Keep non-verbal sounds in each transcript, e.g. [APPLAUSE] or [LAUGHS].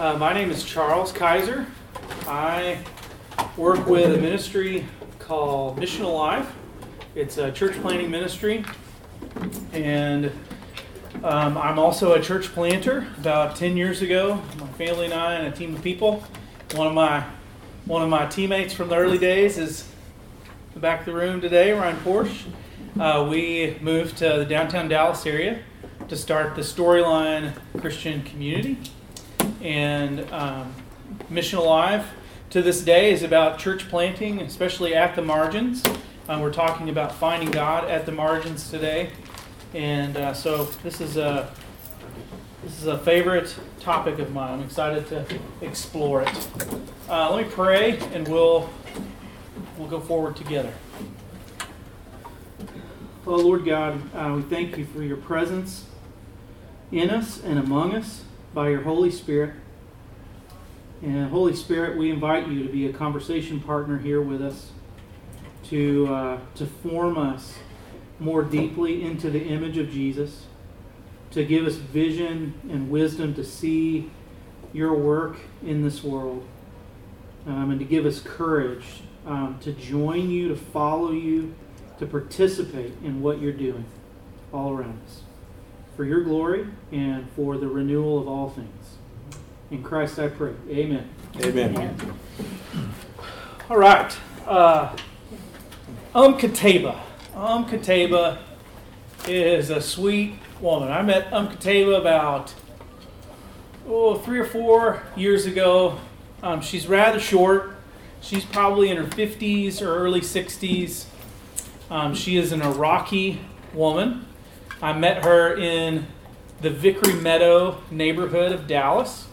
Uh, my name is Charles Kiser. I work with a ministry called Mission Alive. It's a church planting ministry, and um, I'm also a church planter. About 10 years ago, my family and I and a team of people. One of my one of my teammates from the early days is back of the room today, Ryan Porsche. Uh, we moved to the downtown Dallas area to start the Storyline Christian Community. And um, Mission Alive to this day is about church planting, especially at the margins. Uh, we're talking about finding God at the margins today. And uh, so this is a this is a favorite topic of mine. I'm excited to explore it. Uh, let me pray, and we'll we'll go forward together. Oh Lord God, uh, we thank you for your presence in us and among us by your Holy Spirit. And Holy Spirit, we invite you to be a conversation partner here with us, to uh, to form us more deeply into the image of Jesus, to give us vision and wisdom to see your work in this world, um, and to give us courage um, to join you, to follow you, to participate in what you're doing all around us. For your glory and for the renewal of all things. In Christ I pray. Amen. Amen. All right. Uh, um Kataba. Um Kataba is a sweet woman. I met Um Kataba about oh three or four years ago. Um, she's rather short. She's probably in her 50s or early 60s. Um, she is an Iraqi woman. I met her in the Vickery Meadow neighborhood of Dallas,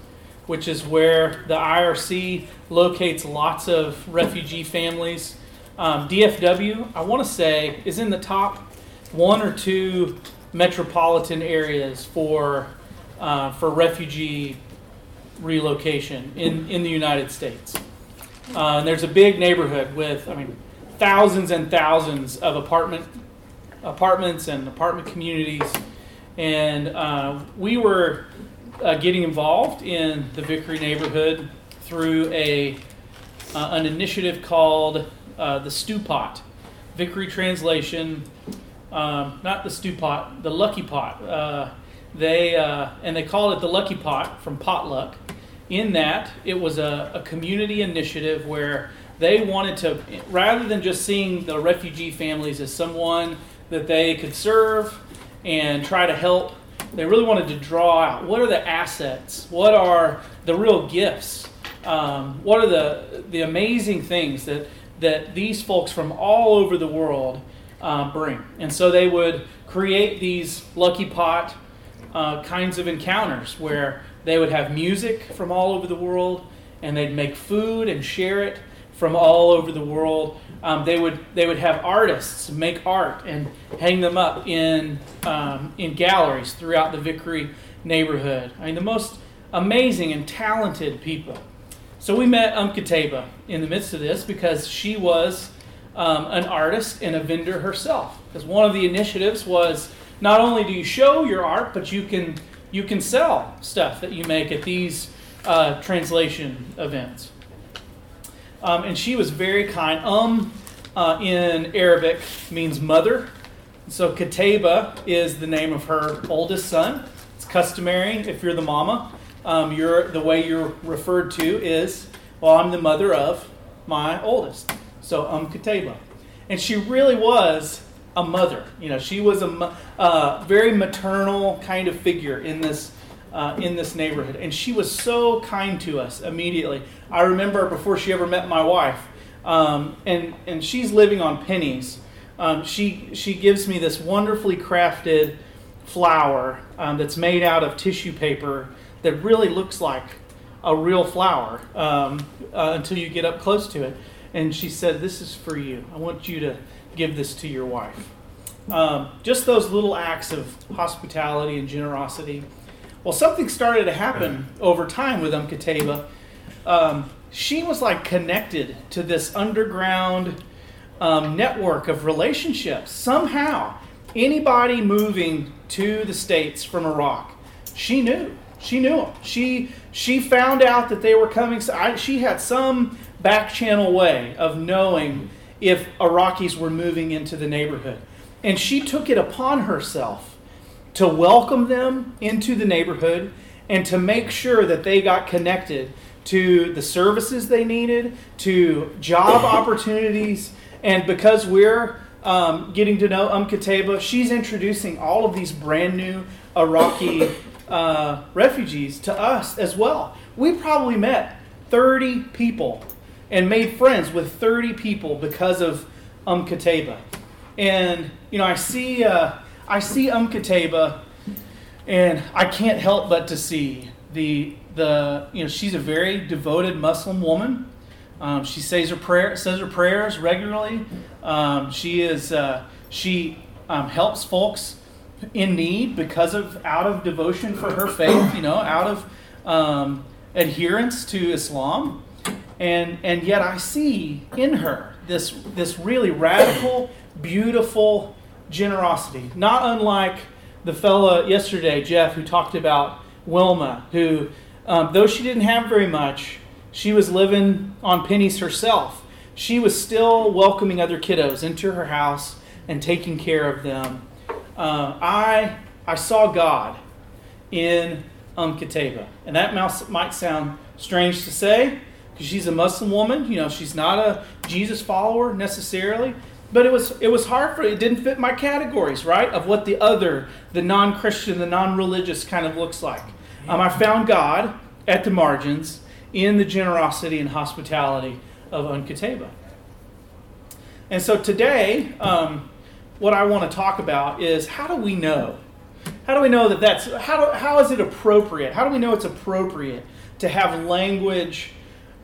which is where the IRC locates lots of refugee families. Um, DFW, I want to say, is in the top one or two metropolitan areas for uh, for refugee relocation in, in the United States. Uh, and there's a big neighborhood with, I mean, thousands and thousands of apartment apartments and apartment communities. And uh, we were uh, getting involved in the Vickery neighborhood through a uh, an initiative called uh, the Stew Pot. Vickery translation, um, not the Stew Pot, the Lucky Pot. Uh, they and they called it the Lucky Pot from potluck. In that, it was a, a community initiative where they wanted to, rather than just seeing the refugee families as someone that they could serve and try to help, they really wanted to draw out what are the assets, what are the real gifts, um, what are the the amazing things that that these folks from all over the world uh, bring, and so they would create these lucky pot uh, kinds of encounters where they would have music from all over the world, and they'd make food and share it from all over the world. Um, they would they would have artists make art and hang them up in um, in galleries throughout the Vickery neighborhood. I mean, the most amazing and talented people. So we met Umkateba in the midst of this because she was um, an artist and a vendor herself. Because one of the initiatives was not only do you show your art, but you can you can sell stuff that you make at these uh, translation events. Um, and she was very kind. Um, uh, in Arabic means mother. So Kateba is the name of her oldest son. It's customary if you're the mama. Um, you're the way you're referred to is, well, I'm the mother of my oldest. So um Kateba, and she really was a mother. You know, she was a uh, very maternal kind of figure in this uh, in this neighborhood, and she was so kind to us immediately. I remember before she ever met my wife, um, and and she's living on pennies. Um, she she gives me this wonderfully crafted flower um, that's made out of tissue paper that really looks like a real flower um, uh, until you get up close to it. And she said, "This is for you. I want you to give this to your wife." Um, just those little acts of hospitality and generosity. Well, something started to happen over time with Umkateba. Um, she was like connected to this underground um, network of relationships. Somehow, anybody moving to the States from Iraq, she knew. She knew them. She she found out that they were coming. So I, she had some back channel way of knowing if Iraqis were moving into the neighborhood, and she took it upon herself to welcome them into the neighborhood and to make sure that they got connected to the services they needed, to job [COUGHS] opportunities, and because we're um, getting to know Um Kateba, she's introducing all of these brand new Iraqi [COUGHS] uh, refugees to us as well. We probably met 30 people and made friends with 30 people because of Um Kateba. And, you know, I see, uh, I see Um Kateba, and I can't help but to see the, the, you know, she's a very devoted Muslim woman. Um, she says her prayer, says her prayers regularly. Um, she is, uh, she um, helps folks in need because of out of devotion for her faith. You know, out of um, adherence to Islam, and and yet I see in her this this really radical, beautiful generosity, not unlike the fella yesterday, Jeff, who talked about Wilma, who um, though she didn't have very much she was living on pennies herself. She was still welcoming other kiddos into her house and taking care of them. Uh, I, I saw God in Um Kateba. And that might sound strange to say because she's a Muslim woman. You know, she's not a Jesus follower necessarily. But it was it was hard for it didn't fit my categories, right? Of what the other, the non-Christian, the non-religious kind of looks like. Um, I found God at the margins in the generosity and hospitality of Um Kateba. And so today, um, what I want to talk about is how do we know? How do we know that that's, how, do, how is it appropriate? How do we know it's appropriate to have language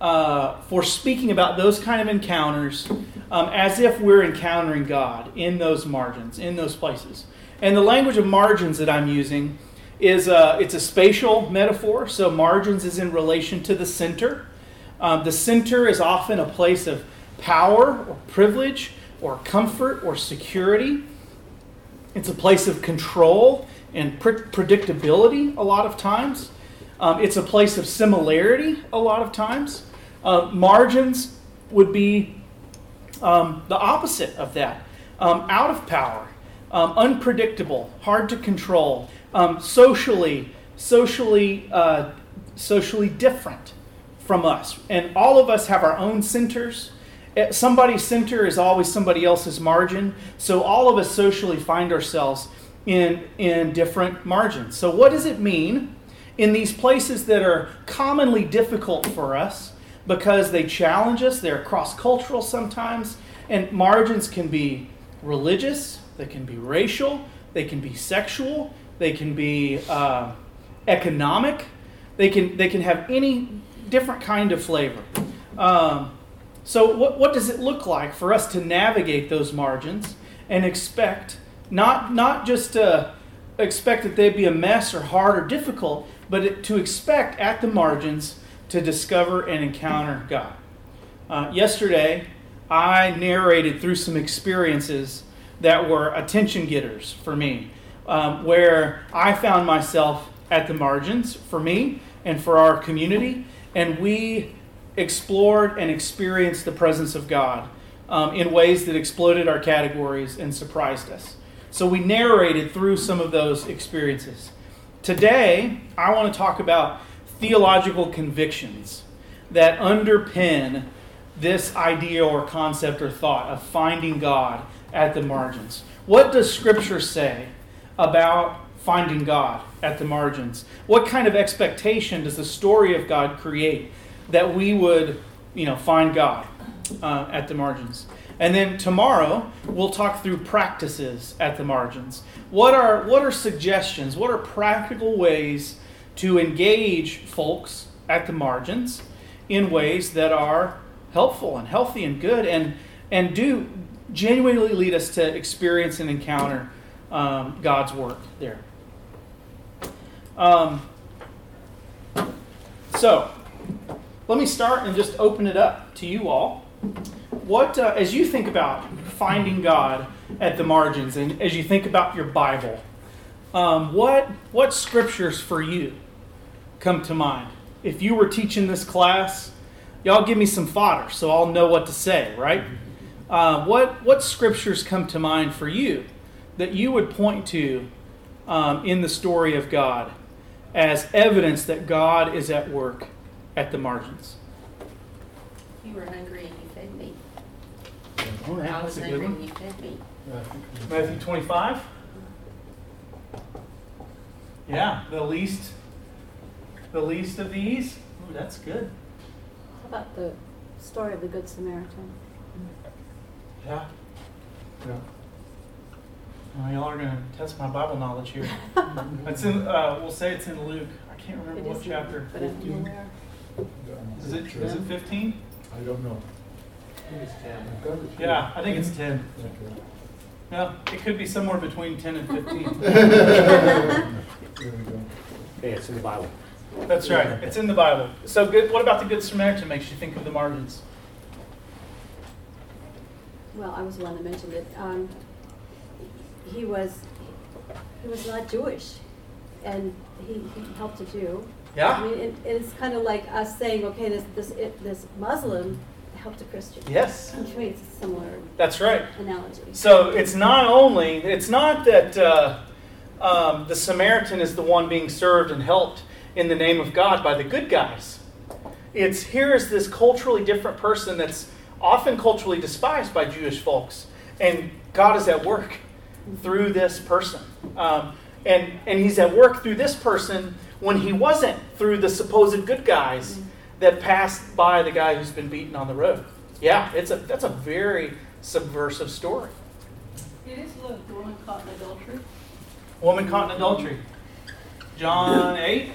uh, for speaking about those kind of encounters um, as if we're encountering God in those margins, in those places? And the language of margins that I'm using is a, it's a spatial metaphor. So margins is in relation to the center. Um, the center is often a place of power or privilege or comfort or security. It's a place of control and pre- predictability a lot of times. Um, it's a place of similarity a lot of times. Uh, margins would be um, the opposite of that um, out of power, um, unpredictable, hard to control, um, socially, socially, uh, socially different from us. And all of us have our own centers. Eh, somebody's center is always somebody else's margin. So all of us socially find ourselves in, in different margins. So, what does it mean in these places that are commonly difficult for us because they challenge us? They're cross cultural sometimes. And margins can be religious, they can be racial, they can be sexual, they can be uh, economic, they can, they can have any different kind of flavor. Um, so, what, what does it look like for us to navigate those margins and expect, not, not just to expect that they'd be a mess or hard or difficult, but to expect at the margins to discover and encounter God? Uh, yesterday, I narrated through some experiences that were attention getters for me um, where I found myself at the margins for me and for our community, and we explored and experienced the presence of God um, in ways that exploded our categories and surprised us. So we narrated through some of those experiences. Today, I want to talk about theological convictions that underpin this idea or concept or thought of finding God at the margins. What does Scripture say about finding God at the margins? What kind of expectation does the story of God create that we would, you know, find God uh, at the margins? And then tomorrow we'll talk through practices at the margins. What are what are suggestions? What are practical ways to engage folks at the margins in ways that are helpful and healthy and good and and do genuinely lead us to experience and encounter um, God's work there. Um, so, let me start and just open it up to you all. What, uh, as you think about finding God at the margins, and as you think about your Bible, um, what what scriptures for you come to mind? If you were teaching this class, y'all give me some fodder so I'll know what to say, right? Uh, what, what scriptures come to mind for you that you would point to um, in the story of God as evidence that God is at work at the margins? You were hungry and you fed me. Oh, I that's was a good hungry one. and you fed me. Matthew 25. Yeah, the least, the least of these. Ooh, that's good. How about the story of the Good Samaritan? Yeah. Oh, y'all are gonna test my Bible knowledge here. [LAUGHS] It's in. Uh, we'll say it's in Luke. I can't remember It what is, chapter. But I don't know where. Is it? Is it 15? I don't know. Yeah, I think it's 10. Yeah, it could be somewhere between 10 and 15. [LAUGHS] There we go. Hey, it's in the Bible. That's right. It's in the Bible. So good. What about the Good Samaritan makes you think of the margins? Well, I was the one that mentioned it. Um, he was, he was not Jewish, and he, he helped a Jew. Yeah. I mean, it, it's kind of like us saying, okay, this, this, it, this Muslim helped a Christian. Yes. To me, it's a similar That's right. analogy. So it's not only, it's not that uh, um, the Samaritan is the one being served and helped in the name of God by the good guys. It's here is this culturally different person that's often culturally despised by Jewish folks, and God is at work through this person. Um, and, and he's at work through this person when he wasn't through the supposed good guys that passed by the guy who's been beaten on the road. Yeah, it's a, that's a very subversive story. It is the woman caught in adultery. Woman caught in adultery. John 8.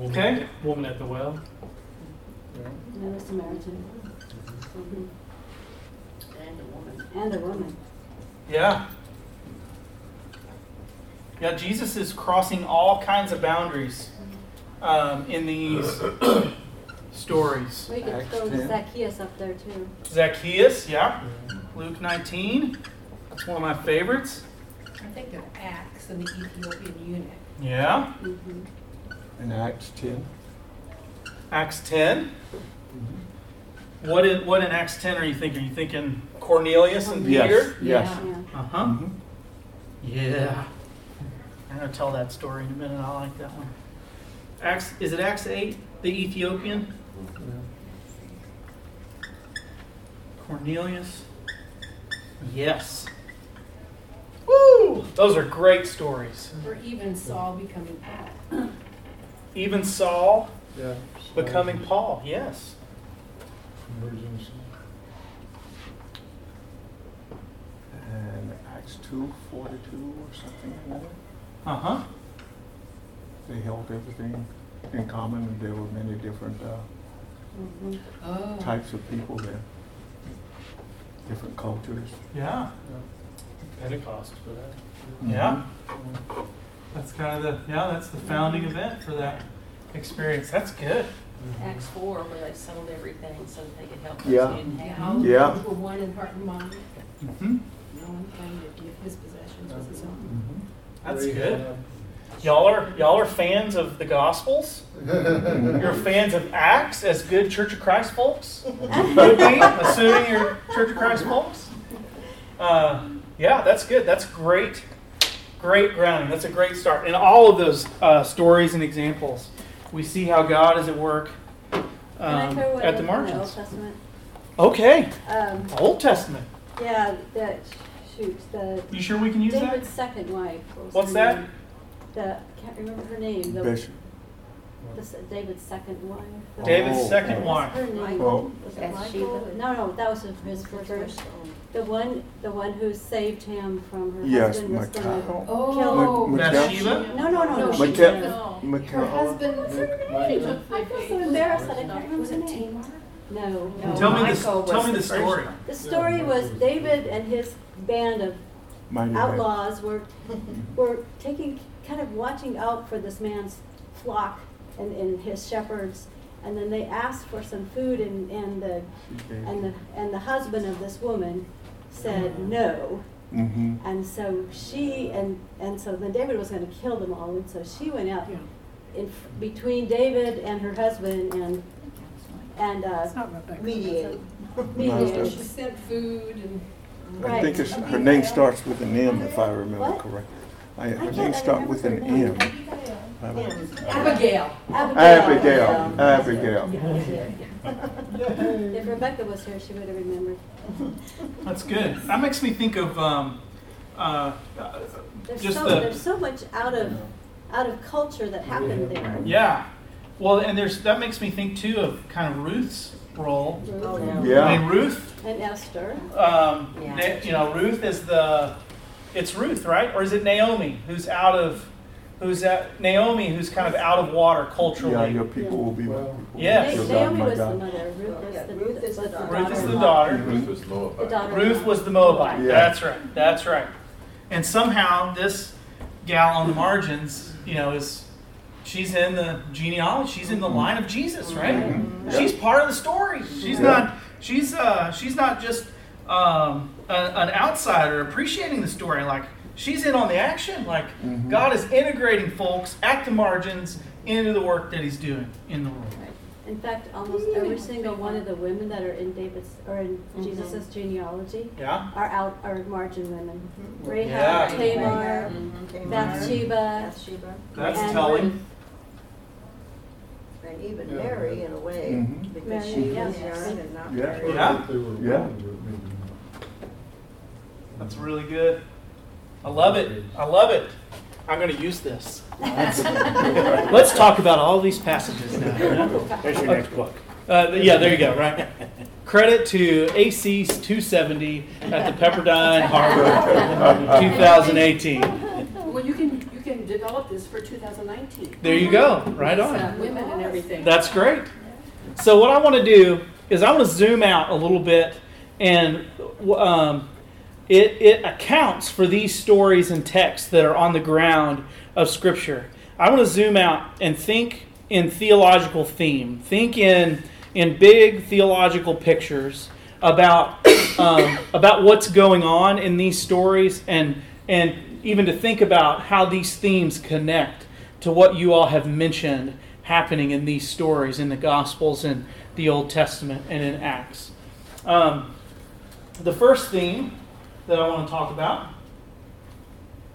Okay. Woman at the well. Another Samaritan. Mhm. And a woman. And a woman. Yeah. Yeah, Jesus is crossing all kinds of boundaries um, in these [COUGHS] stories. We could Acts throw 10. Zacchaeus up there too. Zacchaeus, yeah. Luke 19. That's one of my favorites. I think of Acts and the Ethiopian eunuch. Yeah. Mhm. In Acts ten. Acts 10. What in, what in Acts 10 are you thinking? Are you thinking Cornelius and Yes, Peter? yes. Yeah. Uh huh. Mhm. Yeah. I'm going to tell that story in a minute. I like that one. Acts, is it Acts 8, the Ethiopian? Cornelius? Yes. Woo! Those are great stories. Or even Saul becoming Paul. Even Saul Yeah. becoming Paul. Yes. Conversions. And Acts two forty-two or something like that. Uh huh. They held everything in common and there were many different uh, Mhm. Oh. types of people there. Different cultures. Yeah. Pentecost for that. Yeah. That's kind of the, yeah, that's the founding event for that experience. That's good. Acts four, where they sold everything so that they could help those Yeah. who didn't Yeah, have. Yeah. people were one in heart and mind. hmm No one claimed to give his possessions was his own. That's good. Y'all are y'all are fans of the Gospels. [LAUGHS] You're fans of Acts as good Church of Christ folks. [LAUGHS] Would be, assuming you're Church of Christ folks. Uh, yeah, that's good. That's great, great grounding. That's a great start. In all of those uh, stories and examples, we see how God is at work Can I um, throw at the in the Old margins. Testament? Okay, Um, Old Testament. yeah, that, shoot, the You sure we can use that? David's second wife. was What's that? name? The, can't remember her name. The, Bishop. the David's second wife. The- David's Oh. second wife. her name? Oh. Was it Michal? No, no, that was his, his first wife. The one, the one who saved him from her Yes, husband was gonna Michal. Oh. Ma- Bathsheba? No, no, no, no. No, she she Michal- didn't. No. Her Michal- husband, Mich- she Michal- took the I feel so embarrassed that I can't remember Was her it name. Tamar? No, no. Tell me Michael this. Tell me the the first story. The story was David and his band of Mighty Man. outlaws were [LAUGHS] were taking kind of watching out for this man's flock and, and his shepherds and then they asked for some food and, and the and the and the husband of this woman said no Mm-hmm. And so she and and so then David was going to kill them all, and so she went out Yeah. in between David and her husband and and uh, It's not Mediated. mediated. She sent food and. I Right. think it's, her name starts with an M, if I remember What? correctly. I, her can't name starts with an remember M. her Abigail. Abigail, Abigail. If Rebecca was here, she would have remembered. That's good. That makes me think of um, uh, There's just so the there's so much out of out of culture that happened there. yeah. Well, and there's that makes me think too of kind of Ruth's role. Ruth Oh, and- yeah. I mean, Ruth. And Esther. Um, Yeah. Na- you know, Ruth is the. It's Ruth, right? Or is it Naomi who's out of, who's at Naomi who's kind of out of water culturally? yeah, your people will be my people. Yes. Na- God, Naomi my was the mother. Ruth was Yeah, the, Ruth is the was daughter. Ruth is the daughter-in-law. daughter. Mhm. The daughter. Ruth was the Moabite. Yeah. That's right. That's right. And somehow this gal on the margins, you know, is she's in the genealogy. She's in the line of Jesus, right? Mhm. She's part of the story. She's Yeah. not. She's uh. She's not just um a, an outsider appreciating the story. Like she's in on the action. Like Mhm. God is integrating folks at the margins into the work that He's doing in the world. In fact, almost every single one of the women that are in David's or in Mhm. Jesus' genealogy Yeah. are out are margin women. Mhm. Rahab, Yeah. Tamar, Tamar, Bathsheba, Bathsheba, That's and telling. Ruth. and even Mary in a way, Mhm. because Mary, she yeah. was young and not Yeah. married. Yeah. Yeah. That's really good. I love it. I love it. I'm going to use this. [LAUGHS] Let's talk about all these passages now. There's your next book. Uh, yeah, there you go, right? Credit to AC's 270 at the Pepperdine Harbor [LAUGHS] 2018. Well, you can, you can develop this for 2019. There you go, right It's, uh, on. Women and everything. That's great. So, what I want to do is I want to zoom out a little bit and um, it, it accounts for these stories and texts that are on the ground of Scripture. I want to zoom out and think in theological theme, think in, in big theological pictures about, [COUGHS] um, about what's going on in these stories and, and even to think about how these themes connect to what you all have mentioned happening in these stories in the Gospels and the Old Testament and in Acts. Um, the first theme that I want to talk about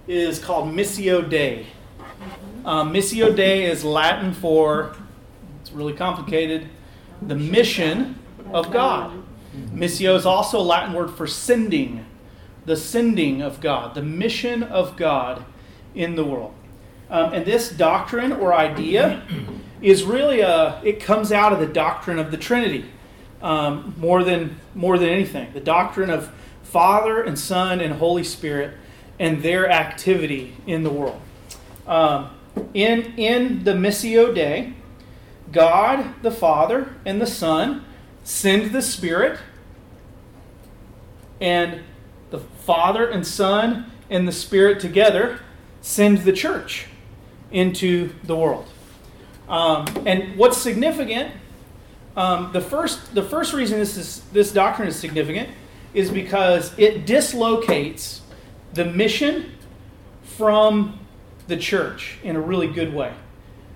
is called Missio Dei. Um, Missio Dei is Latin for, it's really complicated, the mission of God. Missio is also a Latin word for sending, the sending of God, the mission of God in the world. Um, and this doctrine or idea [CLEARS THROAT] is really a, it comes out of the doctrine of the Trinity um, more, than, more than anything. The doctrine of Father and Son and Holy Spirit and their activity in the world. Um, in, in the Missio Dei, God the Father and the Son send the Spirit, and the Father and Son and the Spirit together send the church into the world. Um, and what's significant, um, the, first, the first reason this, is, this doctrine is significant is because it dislocates the mission from the church in a really good way.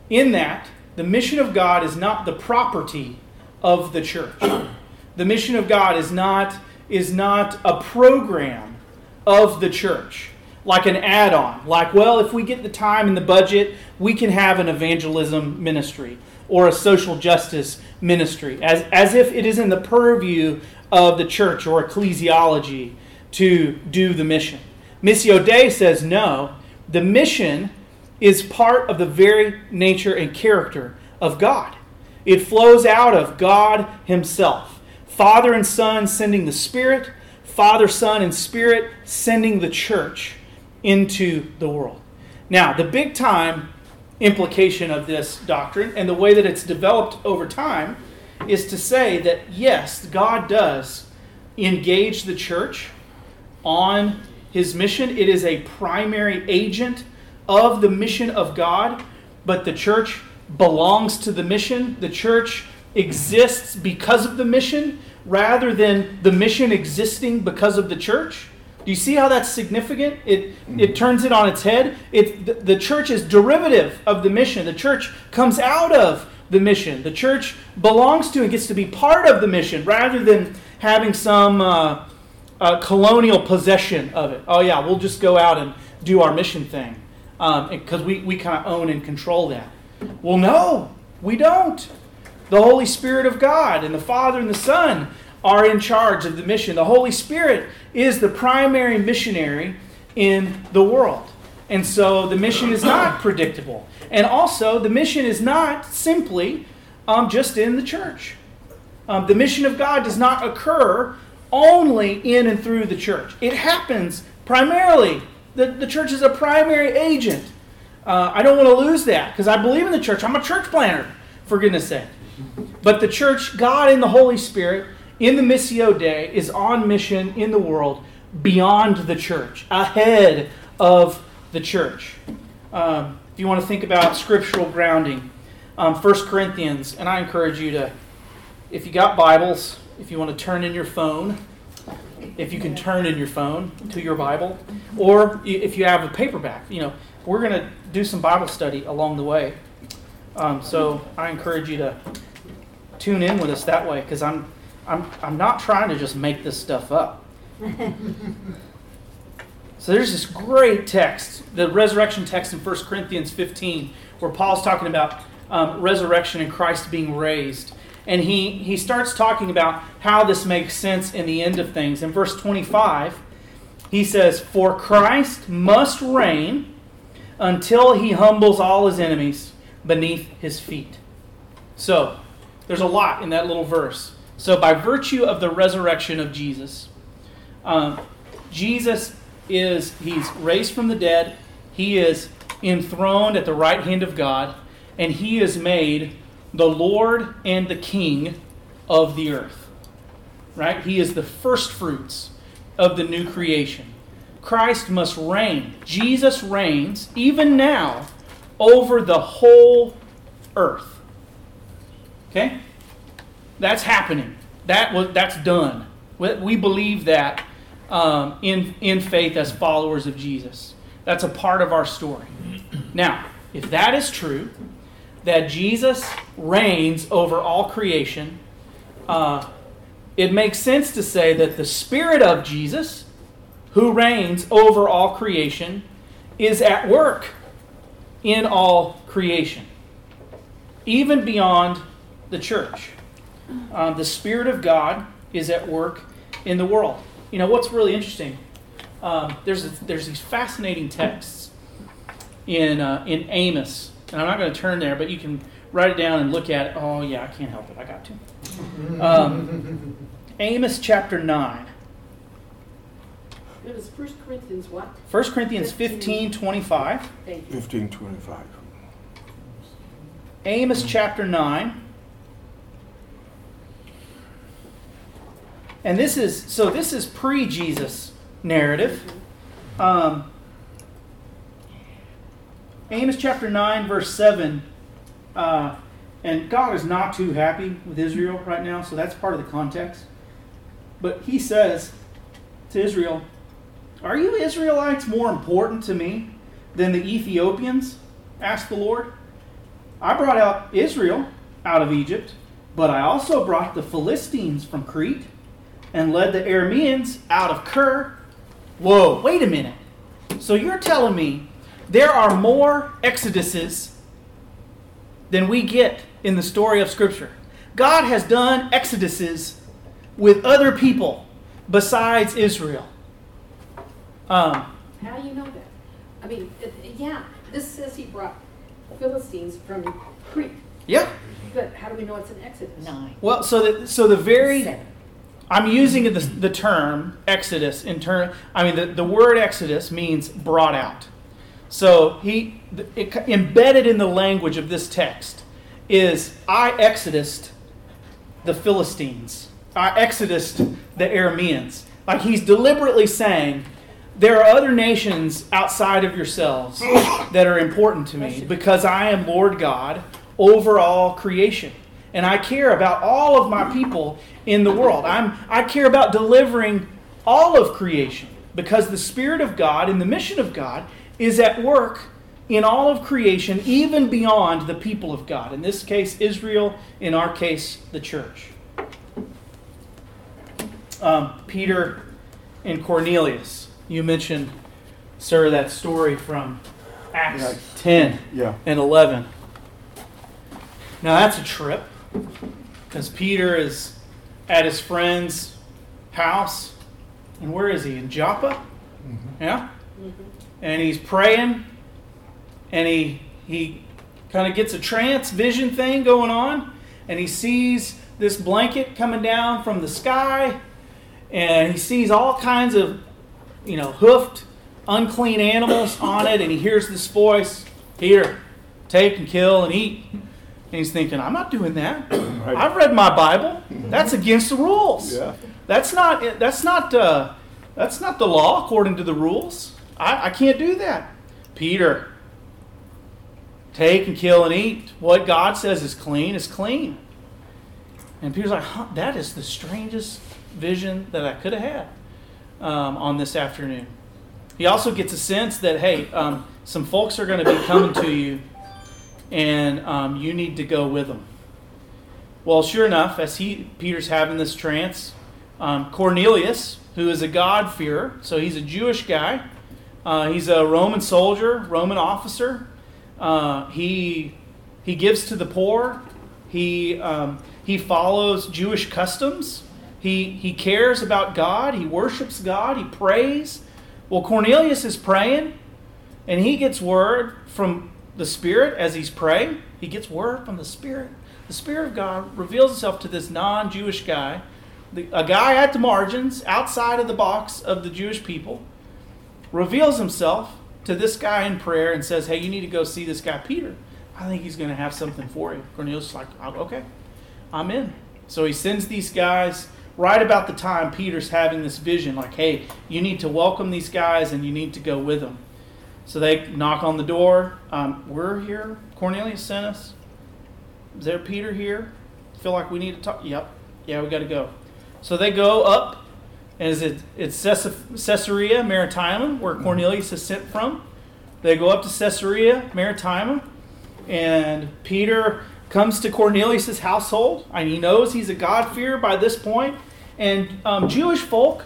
In that, the mission of God is not the property of the church. The mission of God is not, is not a program of the church, like an add on. Like, well, if we get the time and the budget, we can have an evangelism ministry or a social justice ministry, as, as if it is in the purview of the church or ecclesiology to do the mission. Missio Dei says no, the mission is part of the very nature and character of God. It flows out of God Himself. Father and Son sending the Spirit, Father, Son, and Spirit sending the church into the world. Now, the big time implication of this doctrine and the way that it's developed over time is to say that yes, God does engage the church on his mission. It is a primary agent of the mission of God, but the church belongs to the mission. The church exists because of the mission rather than the mission existing because of the church. Do you see how that's significant? It, it turns it on its head. It, the, the church is derivative of the mission. The church comes out of the mission. The church belongs to and gets to be part of the mission rather than having some uh, uh, colonial possession of it. Oh, yeah, we'll just go out and do our mission thing because we, we kind of own and control that. Well, no, we don't. The Holy Spirit of God and the Father and the Son are in charge of the mission. The Holy Spirit is the primary missionary in the world. And so the mission is not predictable. And also, the mission is not simply um, just in the church. Um, the mission of God does not occur only in and through the church, it happens primarily. The, the church is a primary agent. Uh, I don't want to lose that because I believe in the church. I'm a church planter, for goodness sake. But the church, God and the Holy Spirit, in the Missio Dei, is on mission in the world beyond the church, ahead of the church. Um, if you want to think about scriptural grounding, um, 1 Corinthians, and I encourage you to, if you got Bibles, if you want to turn in your phone, if you can turn in your phone to your Bible, or if you have a paperback, you know, we're going to do some Bible study along the way. Um, so I encourage you to tune in with us that way because I'm, I'm, I'm not trying to just make this stuff up. [LAUGHS] so there's this great text, the resurrection text in 1 Corinthians 15, where Paul's talking about um, resurrection and Christ being raised. And he, he starts talking about how this makes sense in the end of things. In verse 25, he says, For Christ must reign until he humbles all his enemies beneath his feet. So, there's a lot in that little verse. So, by virtue of the resurrection of Jesus, um, Jesus is, he's raised from the dead, he is enthroned at the right hand of God, and he is made the Lord and the King of the earth. Right? He is the first fruits of the new creation. Christ must reign. Jesus reigns, even now, over the whole earth. Okay? That's happening. That was that's done. We believe that um, in in faith as followers of Jesus. That's a part of our story. Now, if that is true, that Jesus reigns over all creation, uh, it makes sense to say that the Spirit of Jesus, who reigns over all creation, is at work in all creation, even beyond the church. Uh, the Spirit of God is at work in the world. You know what's really interesting? Um, there's a, there's these fascinating texts in uh, in Amos, and I'm not going to turn there, but you can write it down and look at it. Oh yeah, I can't help it. I got to. Um, Amos chapter nine. It was First Corinthians what? 1 Corinthians 15, 25. Thank you. Fifteen twenty-five. Amos chapter 9. And this is, so this is pre Jesus narrative. Um, Amos chapter 9, verse 7. Uh, and God is not too happy with Israel right now, so that's part of the context. But he says to Israel, Are you Israelites more important to me than the Ethiopians? asked the Lord. I brought out Israel out of Egypt, but I also brought the Philistines from Crete and led the Arameans out of Kir. Whoa, wait a minute. So you're telling me there are more exoduses than we get in the story of Scripture? God has done exoduses with other people besides Israel. Um, How do you know that? I mean, yeah, this says he brought Philistines from Crete, yeah. but how do we know it's an Exodus? Nine. Well, so the, so the very Seven. I'm using the, the term Exodus in turn. I mean, the, the word Exodus means brought out. So he the- it, embedded in the language of this text is I exodused the Philistines. I exodused the Arameans. Like he's deliberately saying, there are other nations outside of yourselves that are important to me because I am Lord God over all creation. And I care about all of my people in the world. I'm, I care about delivering all of creation because the Spirit of God and the mission of God is at work in all of creation, even beyond the people of God. In this case, Israel, in our case, the church. Um, Peter and Cornelius. You mentioned, sir, that story from Acts Yeah. 10 Yeah. and 11. Now that's a trip because Peter is at his friend's house. And where is he? In Joppa? Mm-hmm. Yeah? Mm-hmm. And he's praying and he, he kind of gets a trance vision thing going on and he sees this blanket coming down from the sky and he sees all kinds of you know hoofed unclean animals on it and he hears this voice peter take and kill and eat and he's thinking i'm not doing that. [CLEARS THROAT] Right. i've read my bible. That's against the rules. Yeah. that's not that's not uh, that's not the law according to the rules. I, I can't do that. Peter take and kill and eat. What god says is clean is clean. And peter's like huh, that is the strangest vision that i could have had um, on this afternoon. He also gets a sense that hey um, some folks are going to be coming to you and um, you need to go with them well, sure enough, as he Peter's having this trance, um, Cornelius, who is a God-fearer, so he's a Jewish guy, uh, he's a Roman soldier, Roman officer. Uh, he he gives to the poor. He um, he follows Jewish customs. He he cares about God. He worships God. He prays. Well, Cornelius is praying, and he gets word from the Spirit as he's praying. He gets word from the Spirit. The Spirit of God reveals Himself to this non Jewish guy, the, a guy at the margins, outside of the box of the Jewish people, reveals Himself to this guy in prayer and says, Hey, you need to go see this guy, Peter. I think he's going to have something for you. Cornelius is like, "Oh, Okay, I'm in. So he sends these guys right about the time Peter's having this vision like, Hey, you need to welcome these guys and you need to go with them. So they knock on the door. Um, we're here. Cornelius sent us. Is there Peter here? Feel like we need to talk? Yep. Yeah, we got to go. So they go up, and is it it's Caesarea Maritima, where Cornelius is sent from. They go up to Caesarea Maritima, and Peter comes to Cornelius' household, and he knows he's a God-fearer by this point. And um, Jewish folk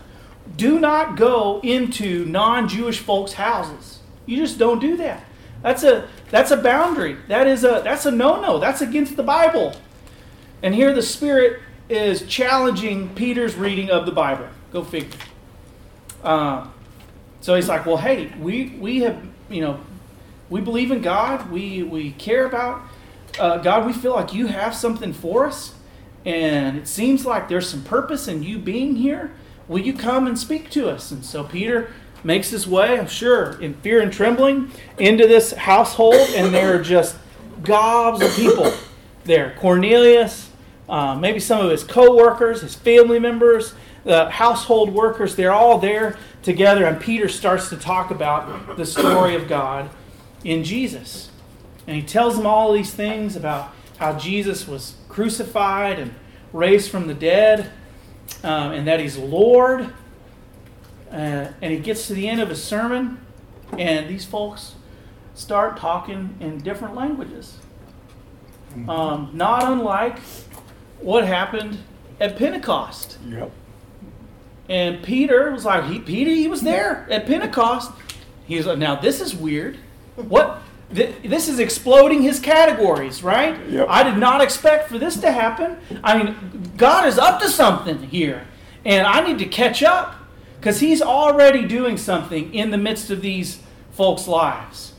do not go into non-Jewish folks' houses. You just don't do that. That's a that's a boundary. That is a that's a no-no. That's against the Bible. And here the Spirit is challenging Peter's reading of the Bible. Go figure. Uh, so he's like, well, hey, we we have you know we believe in God. We we care about uh, God. We feel like you have something for us, and it seems like there's some purpose in you being here. Will you come and speak to us? And so Peter makes his way, I'm sure, in fear and trembling, into this household, and there are just gobs of people there. Cornelius, uh, maybe some of his co-workers, his family members, the household workers, they're all there together, and Peter starts to talk about the story of God in Jesus. And he tells them all these things about how Jesus was crucified and raised from the dead, um, and that he's Lord. Uh, and he gets to the end of his sermon, and these folks start talking in different languages. Um, not unlike what happened at Pentecost. Yep. And Peter was like, he, Peter, he was there at Pentecost. He's like, now this is weird. What? Th- This is exploding his categories, right? Yep. I did not expect for this to happen. I mean, God is up to something here. And I need to catch up because he's already doing something in the midst of these folks' lives.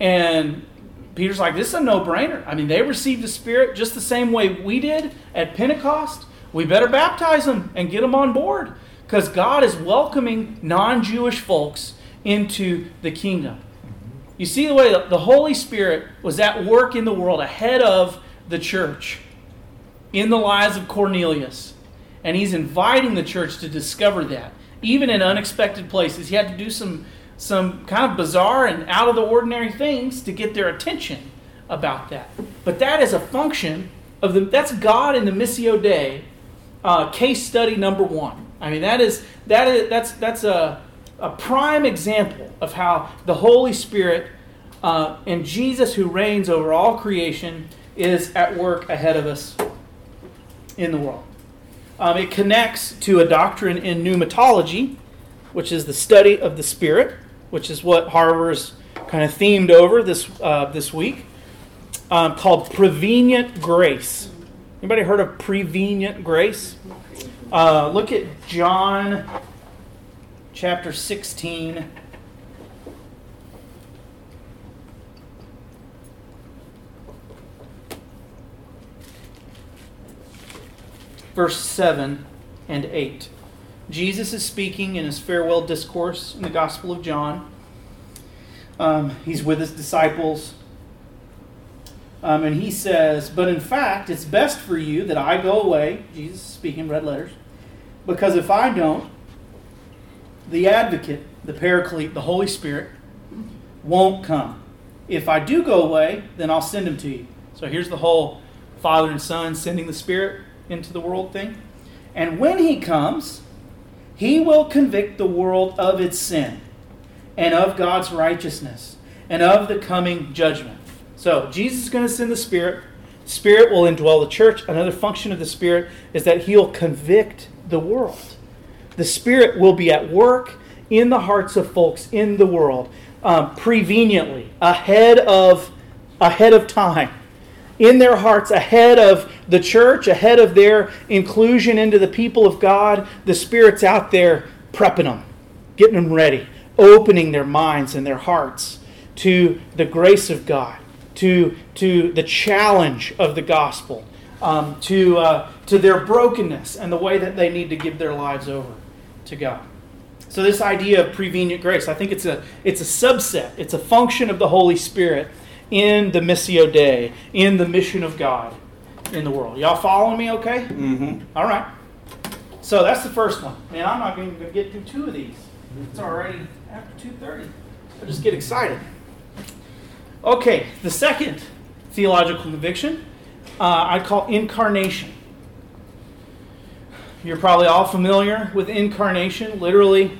And Peter's like, this is a no brainer. I mean, they received the Spirit just the same way we did at Pentecost. We better baptize them and get them on board because God is welcoming non Jewish folks into the kingdom. You see the way the Holy Spirit was at work in the world ahead of the church in the lives of Cornelius. And he's inviting the church to discover that, even in unexpected places. He had to do some, some kind of bizarre and out of the ordinary things to get their attention about that. But that is a function of the, that's God in the Missio Dei uh, case study number one. I mean, that is, that is, that's, that's a, a prime example of how the Holy Spirit uh, and Jesus, who reigns over all creation, is at work ahead of us in the world. Um, it connects to a doctrine in pneumatology, which is the study of the Spirit, which is what Harvard's kind of themed over this uh, this week, um, called prevenient grace. Anybody heard of prevenient grace? Uh, look at John chapter 16. Verse 7 and 8. Jesus is speaking in his farewell discourse in the Gospel of John. Um, he's with his disciples. Um, and he says, But in fact, it's best for you that I go away. Jesus speaking, red letters. Because if I don't, the advocate, the paraclete, the Holy Spirit, won't come. If I do go away, then I'll send him to you. So here's the whole Father and Son sending the Spirit into the world thing. And when he comes, he will convict the world of its sin and of God's righteousness and of the coming judgment. So Jesus is going to send the Spirit. Spirit will indwell the church. Another function of the Spirit is that he'll convict the world. The Spirit will be at work in the hearts of folks in the world, um, preveniently, ahead of ahead of time, in their hearts, ahead of the church, ahead of their inclusion into the people of God. The Spirit's out there prepping them, getting them ready, opening their minds and their hearts to the grace of God, to to the challenge of the gospel, um, to uh, to their brokenness and the way that they need to give their lives over to God. So this idea of prevenient grace, I think it's a it's a subset, it's a function of the Holy Spirit in the Missio Dei, in the mission of God in the world. Y'all following me okay? Mm-hmm. All right. So that's the first one. Man, I'm not even going to get through two of these. It's already after 2.30. I just get excited. Okay, the second theological conviction uh, I call incarnation. You're probably all familiar with incarnation, literally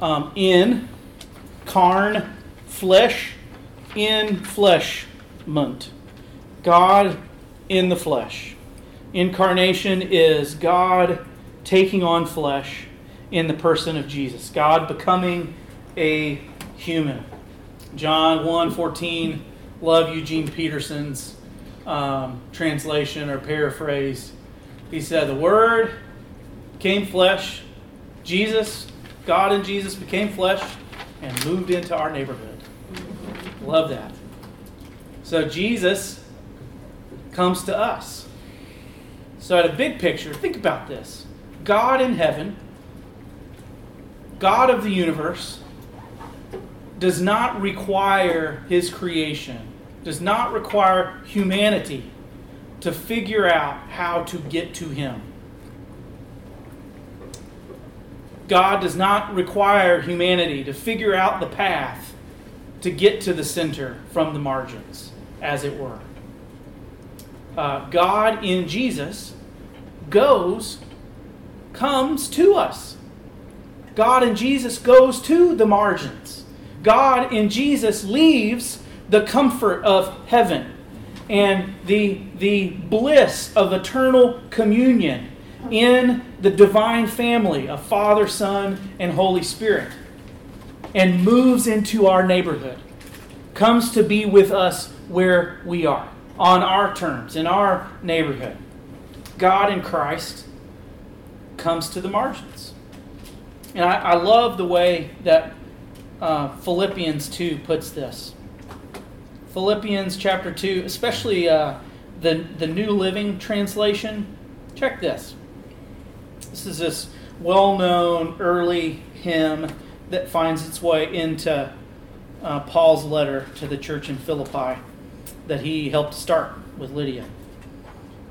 um, in, carn, flesh, in flesh, fleshment. God in the flesh. Incarnation is God taking on flesh in the person of Jesus. God becoming a human. John 1 14, love Eugene Peterson's um, translation or paraphrase. He said, The Word became flesh. Jesus, God and Jesus became flesh and moved into our neighborhood. Love that. So Jesus comes to us. So, at a big picture, think about this God in heaven, God of the universe, does not require his creation, does not require humanity to figure out how to get to him. God does not require humanity to figure out the path to get to the center from the margins, as it were. Uh, God in Jesus goes, comes to us. God in Jesus goes to the margins. God in Jesus leaves the comfort of heaven and the, the bliss of eternal communion in the divine family of Father, Son, and Holy Spirit and moves into our neighborhood, comes to be with us where we are, on our terms, in our neighborhood. God in Christ comes to the margins. And I, I love the way that uh, Philippians 2 puts this. Philippians chapter 2, especially uh, the, the New Living Translation. Check this. This is this well known early hymn that finds its way into uh, Paul's letter to the church in Philippi that he helped start with Lydia.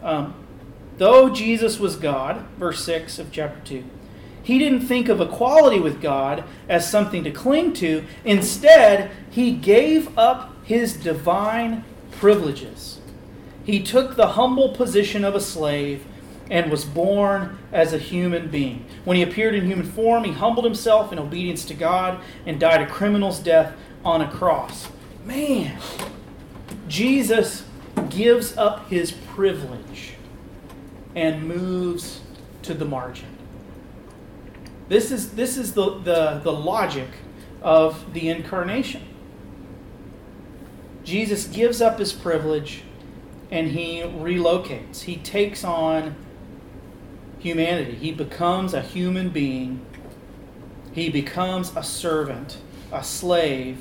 Um, Though Jesus was God, verse 6 of chapter 2, he didn't think of equality with God as something to cling to. Instead, he gave up his divine privileges. He took the humble position of a slave and was born as a human being. When he appeared in human form, he humbled himself in obedience to God and died a criminal's death on a cross. Man, Jesus gives up his privilege and moves to the margin. This is, this is the, the, the logic of the incarnation. Jesus gives up his privilege and he relocates. He takes on humanity. He becomes a human being. He becomes a servant, a slave.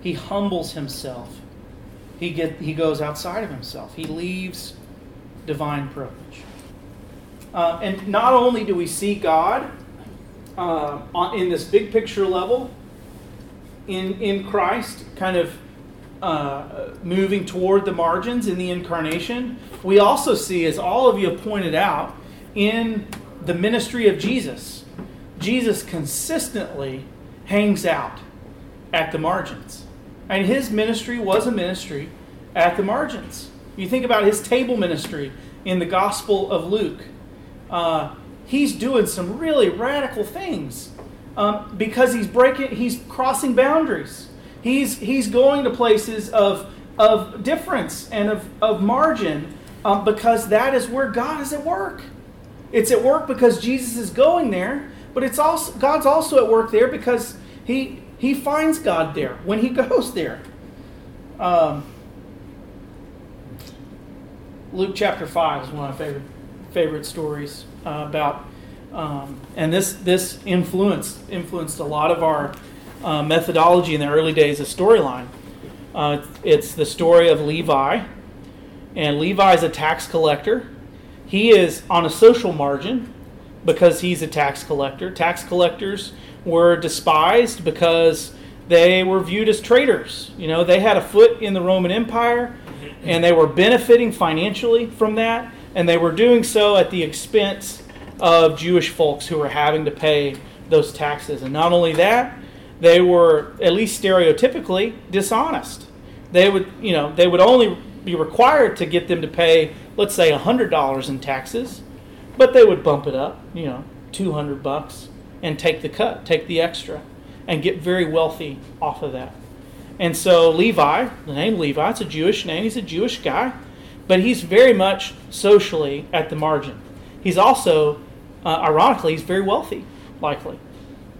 He humbles himself. He, get, he goes outside of himself. He leaves divine privilege. Uh, and not only do we see God uh, in this big picture level in, in Christ, kind of uh, moving toward the margins in the incarnation, we also see, as all of you have pointed out, in the ministry of Jesus, Jesus consistently hangs out at the margins. And his ministry was a ministry at the margins. You think about his table ministry in the Gospel of Luke. Uh, he's doing some really radical things um, because he's breaking, he's crossing boundaries. He's, he's going to places of, of difference and of, of margin um, because that is where God is at work. It's at work because Jesus is going there, but it's also God's also at work there because he he finds God there when he [LAUGHS] goes there. Um, Luke chapter five is one of my favorite favorite stories uh, about, um, and this this influenced influenced a lot of our uh, methodology in the early days of storyline. Uh, it's the story of Levi, and Levi is a tax collector he is on a social margin because he's a tax collector. Tax collectors were despised because they were viewed as traitors. You know, they had a foot in the Roman Empire and they were benefiting financially from that, and they were doing so at the expense of Jewish folks who were having to pay those taxes. And not only that, they were at least stereotypically dishonest. They would, you know, they would only be required to get them to pay let's say $100 in taxes, but they would bump it up, you know, 200 bucks and take the cut, take the extra and get very wealthy off of that. And so Levi, the name Levi, it's a Jewish name, he's a Jewish guy, but he's very much socially at the margin. He's also, uh, ironically, he's very wealthy, likely.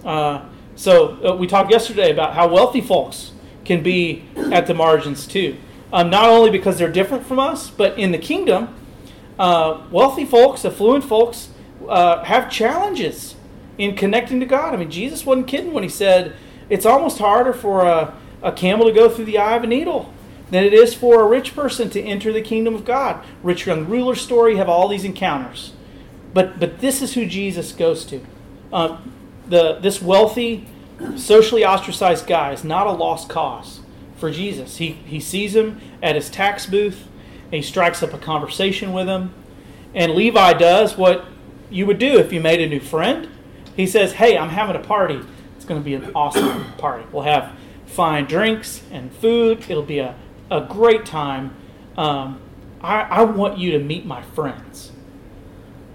Uh, so uh, we talked yesterday about how wealthy folks can be at the margins too um, not only because they're different from us, but in the kingdom, uh, wealthy folks, affluent folks, uh, have challenges in connecting to God. I mean, Jesus wasn't kidding when he said it's almost harder for a, a camel to go through the eye of a needle than it is for a rich person to enter the kingdom of God. Rich young ruler story have all these encounters, but but this is who Jesus goes to. Uh, the this wealthy, socially ostracized guy is not a lost cause for Jesus. He, he sees him at his tax booth, and he strikes up a conversation with him. And Levi does what you would do if you made a new friend. He says, Hey, I'm having a party. It's going to be an awesome [COUGHS] party. We'll have fine drinks and food. It'll be a, a great time. Um, I, I want you to meet my friends.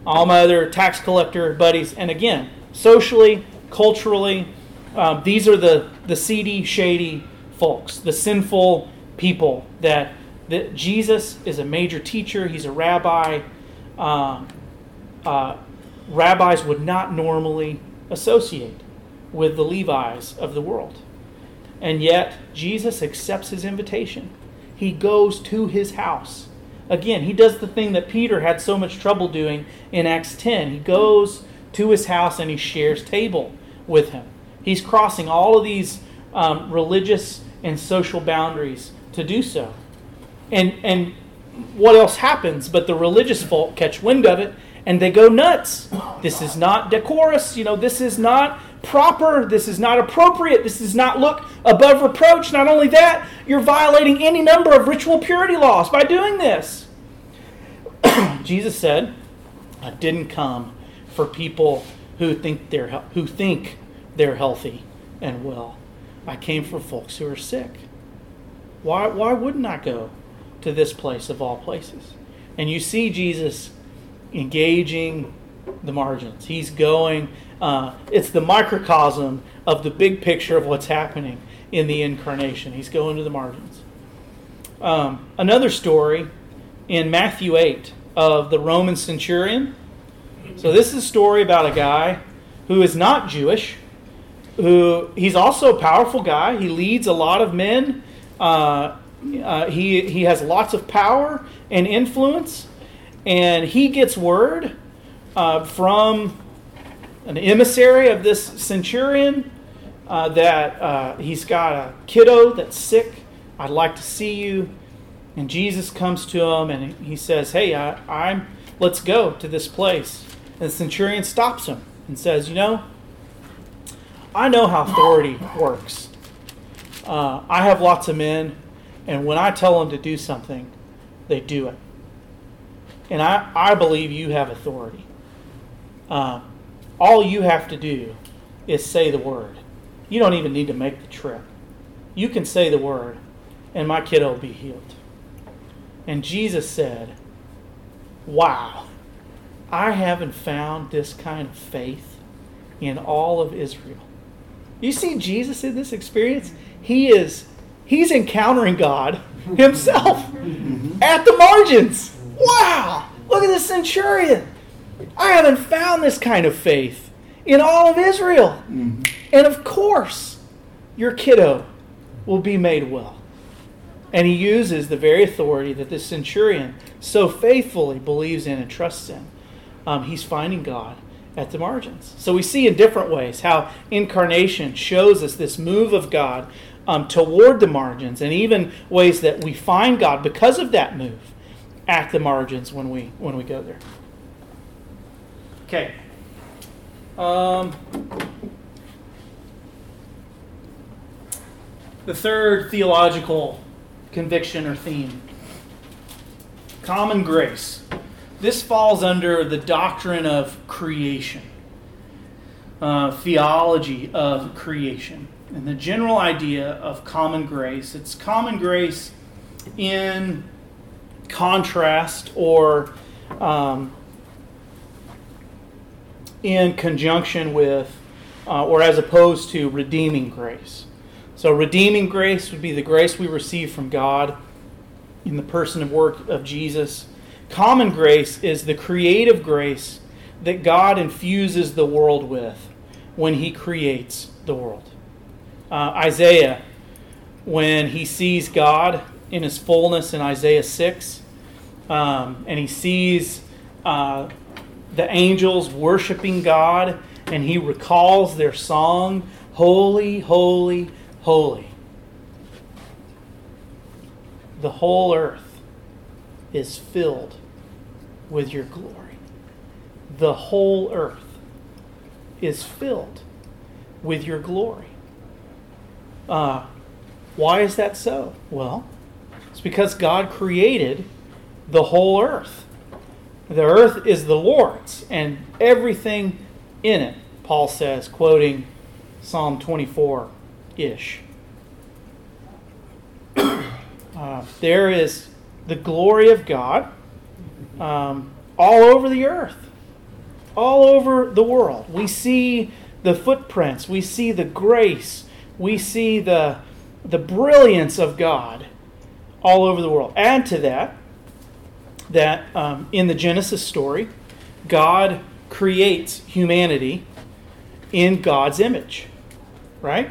All my other tax collector buddies. And again, socially, culturally, um, these are the, the seedy, shady folks, the sinful people that, that Jesus is a major teacher, he's a rabbi. Um, uh, rabbis would not normally associate with the Levites of the world. And yet, Jesus accepts his invitation. He goes to his house. Again, he does the thing that Peter had so much trouble doing in Acts 10. He goes to his house and he shares table with him. He's crossing all of these um, religious and social boundaries to do so. And, and what else happens? But the religious folk catch wind of it and they go nuts. This is not decorous. You know, this is not proper. This is not appropriate. This does not look above reproach. Not only that, you're violating any number of ritual purity laws by doing this. [CLEARS THROAT] Jesus said, I didn't come for people who think they're who think they're healthy and well. I came for folks who are sick. Why, why wouldn't I go to this place of all places? And you see Jesus engaging the margins. He's going, uh, it's the microcosm of the big picture of what's happening in the incarnation. He's going to the margins. Um, another story in Matthew 8 of the Roman centurion. So, this is a story about a guy who is not Jewish, who he's also a powerful guy. He leads a lot of men. Uh, uh, he, he has lots of power and influence, and he gets word uh, from an emissary of this centurion uh, that uh, he's got a kiddo that's sick. I'd like to see you. And Jesus comes to him and he says, Hey, I, I'm, let's go to this place. And the centurion stops him and says, You know, I know how authority works. Uh, I have lots of men, and when I tell them to do something, they do it. And I, I believe you have authority. Uh, all you have to do is say the word. You don't even need to make the trip. You can say the word, and my kiddo will be healed. And Jesus said, Wow, I haven't found this kind of faith in all of Israel. You see Jesus in this experience? He is he's encountering God himself at the margins. Wow! Look at this centurion. I haven't found this kind of faith in all of Israel. And of course, your kiddo will be made well. And he uses the very authority that this centurion so faithfully believes in and trusts in. Um, he's finding God at the margins. So we see in different ways how incarnation shows us this move of God um, toward the margins, and even ways that we find God because of that move at the margins when we when we go there. Okay. Um, the third theological conviction or theme common grace. This falls under the doctrine of creation, uh, theology of creation, and the general idea of common grace. It's common grace in contrast or um, in conjunction with, uh, or as opposed to redeeming grace. So, redeeming grace would be the grace we receive from God in the person and work of Jesus. Common grace is the creative grace that God infuses the world with when He creates the world. Uh, Isaiah, when he sees God in His fullness in Isaiah 6, um, and he sees uh, the angels worshiping God, and he recalls their song, Holy, Holy, Holy. The whole earth is filled with your glory. The whole earth is filled with your glory. Uh, why is that so? Well, it's because God created the whole earth. The earth is the Lord's and everything in it, Paul says, quoting Psalm 24 ish. [COUGHS] Uh, there is the glory of God um, all over the earth, all over the world. We see the footprints, we see the grace, we see the, the brilliance of God all over the world. Add to that, that um, in the Genesis story, God creates humanity in God's image, right?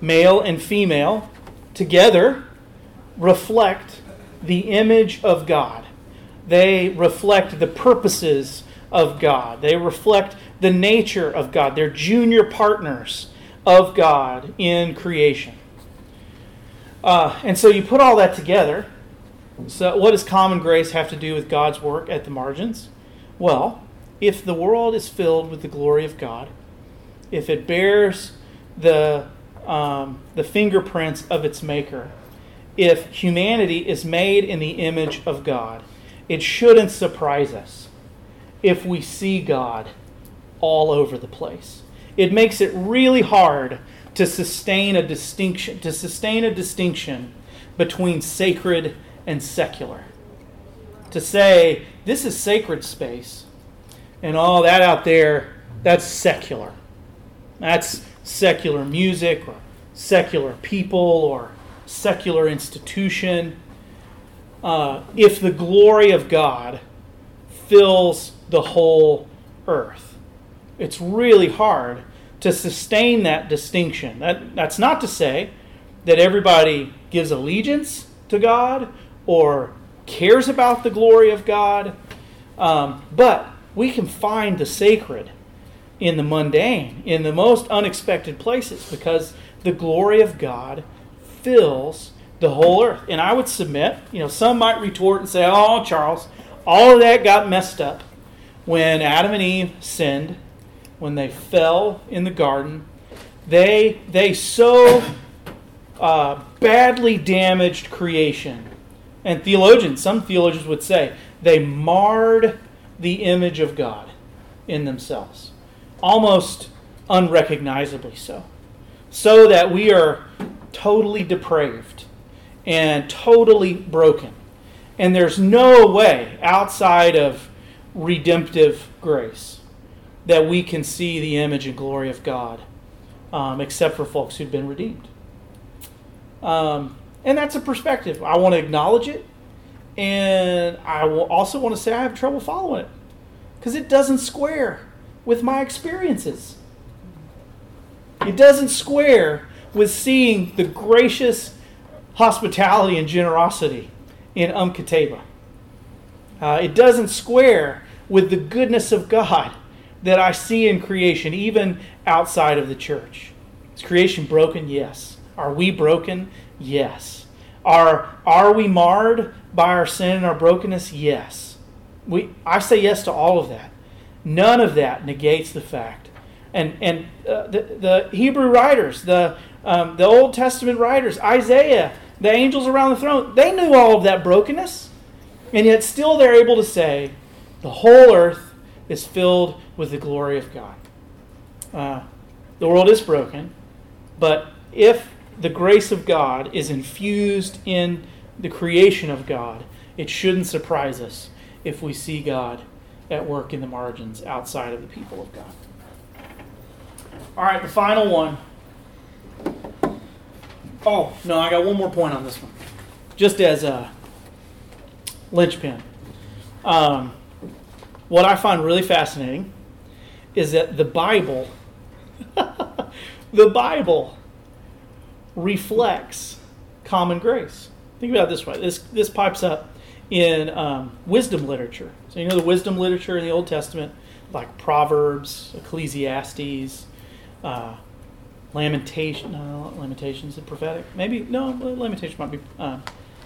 Male and female together reflect the image of God. They reflect the purposes of God. They reflect the nature of God. They're junior partners of God in creation. Uh, and so you put all that together. So, what does common grace have to do with God's work at the margins? Well, if the world is filled with the glory of God, if it bears the, um, the fingerprints of its maker, if humanity is made in the image of God, it shouldn't surprise us if we see God all over the place. It makes it really hard to sustain a distinction to sustain a distinction between sacred and secular. To say this is sacred space, and all that out there, that's secular. That's secular music or secular people or secular institution. Uh, if the glory of God fills the whole earth, it's really hard to sustain that distinction. That, that's not to say that everybody gives allegiance to God or cares about the glory of God, um, but we can find the sacred in the mundane, in the most unexpected places, because the glory of God fills the whole earth. And I would submit, you know, some might retort and say, oh, Charles, all of that got messed up when Adam and Eve sinned, when they fell in the garden. They, they so uh, badly damaged creation. And theologians, some theologians would say, they marred the image of God in themselves almost unrecognizably so. So that we are totally depraved and totally broken. And there's no way outside of redemptive grace that we can see the image and glory of God, um, except for folks who've been redeemed. Um, and that's a perspective. I want to acknowledge it, and I will also want to say I have trouble following it because it doesn't square with my experiences. It doesn't square with seeing the gracious hospitality and generosity in Um Keteba. Uh, it doesn't square with the goodness of God that I see in creation, even outside of the church. Is creation broken? Yes. Are we broken? Yes. Are, are we marred by our sin and our brokenness? Yes. We, I say yes to all of that. None of that negates the fact. And, and uh, the, the Hebrew writers, the, um, the Old Testament writers, Isaiah, the angels around the throne, they knew all of that brokenness. And yet still they're able to say, the whole earth is filled with the glory of God. Uh, the world is broken, but if the grace of God is infused in the creation of God, it shouldn't surprise us if we see God at work in the margins outside of the people of God. All right, the final one. Oh, no, I got one more point on this one. Just as a linchpin. Um, what I find really fascinating is that the Bible, [LAUGHS] the Bible reflects common grace. Think about it this way. This, this pipes up in um, wisdom literature. So you know the wisdom literature in the Old Testament, like Proverbs, Ecclesiastes, uh, Lamentation. No, Lamentations is prophetic. Maybe no. Lamentation might be. Uh,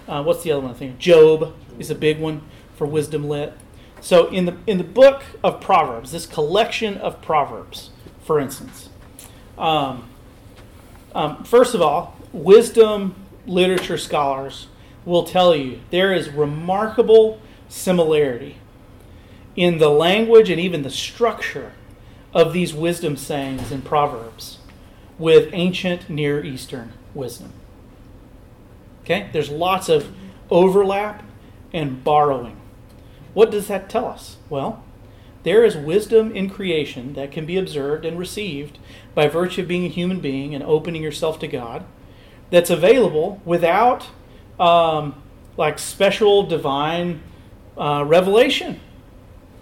uh, what's the other one? I think Job is a big one for wisdom lit. So in the in the book of Proverbs, this collection of proverbs, for instance, um, um, first of all, wisdom literature scholars will tell you there is remarkable similarity in the language and even the structure of these wisdom sayings in Proverbs with ancient Near Eastern wisdom. Okay? There's lots of overlap and borrowing. What does that tell us? Well, there is wisdom in creation that can be observed and received by virtue of being a human being and opening yourself to God that's available without um, like special divine uh, revelation.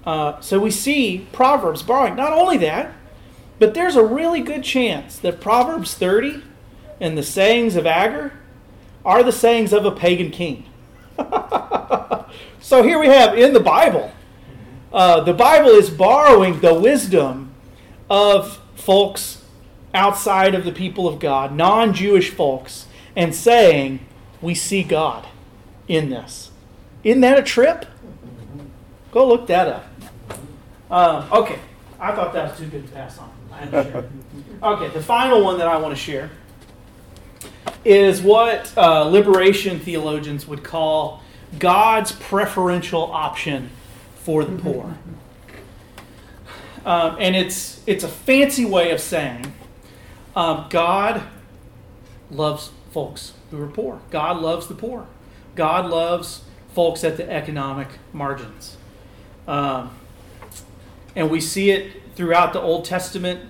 Uh, so we see Proverbs borrowing. Not only that, but there's a really good chance that Proverbs 30 and the sayings of Agur are the sayings of a pagan king. [LAUGHS] so here we have in the Bible, uh, the Bible is borrowing the wisdom of folks outside of the people of God, non Jewish folks, and saying, we see God in this. Isn't that a trip? Go look that up. Uh, okay, I thought that was too good to pass on. [LAUGHS] okay, the final one that I want to share is what uh, liberation theologians would call God's preferential option for the poor. [LAUGHS] Um, and it's, it's a fancy way of saying um, God loves folks who are poor. God loves the poor. God loves folks at the economic margins. Um, and we see it throughout the Old Testament.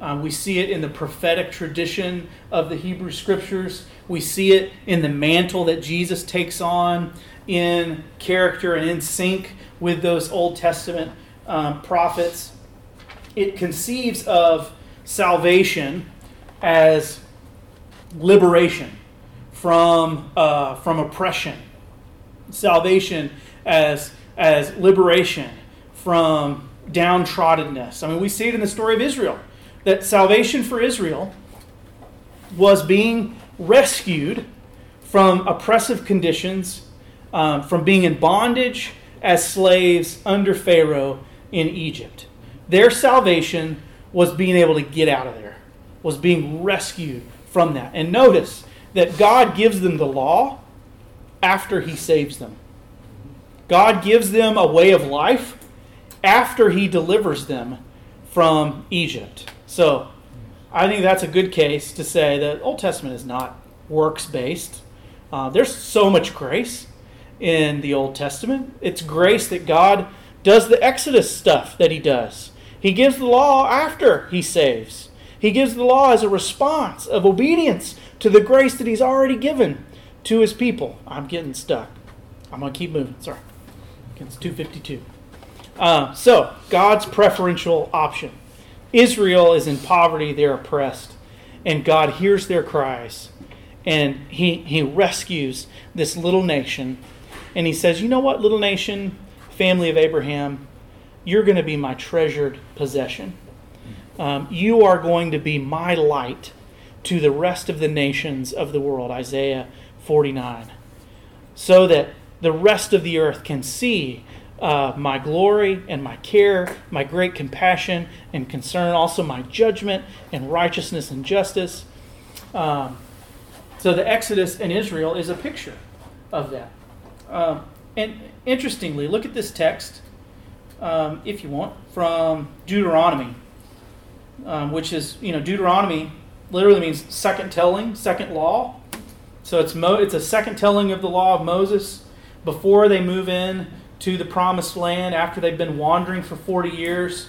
Um, we see it in the prophetic tradition of the Hebrew Scriptures. We see it in the mantle that Jesus takes on in character and in sync with those Old Testament um, prophets. It conceives of salvation as liberation from, uh, from oppression, salvation as, as liberation from downtroddenness. I mean, we see it in the story of Israel that salvation for Israel was being rescued from oppressive conditions, um, from being in bondage as slaves under Pharaoh in Egypt. Their salvation was being able to get out of there, was being rescued from that. And notice that God gives them the law after He saves them. God gives them a way of life after He delivers them from Egypt. So I think that's a good case to say that Old Testament is not works based. Uh, there's so much grace in the Old Testament. It's grace that God does the Exodus stuff that He does. He gives the law after He saves. He gives the law as a response of obedience to the grace that He's already given to His people. I'm getting stuck. I'm going to keep moving. Sorry. It's 252. Uh, so, God's preferential option. Israel is in poverty, they're oppressed, and God hears their cries, and he, he rescues this little nation, and He says, You know what, little nation, family of Abraham, you're going to be my treasured possession. Um, you are going to be my light to the rest of the nations of the world. Isaiah 49. So that the rest of the earth can see uh, my glory and my care, my great compassion and concern, also my judgment and righteousness and justice. Um, so the Exodus in Israel is a picture of that. Um, and interestingly, look at this text, um, if you want, from Deuteronomy, um, which is, you know, Deuteronomy literally means second telling, second law. So it's, Mo- it's a second telling of the law of Moses before they move in to the promised land after they've been wandering for 40 years.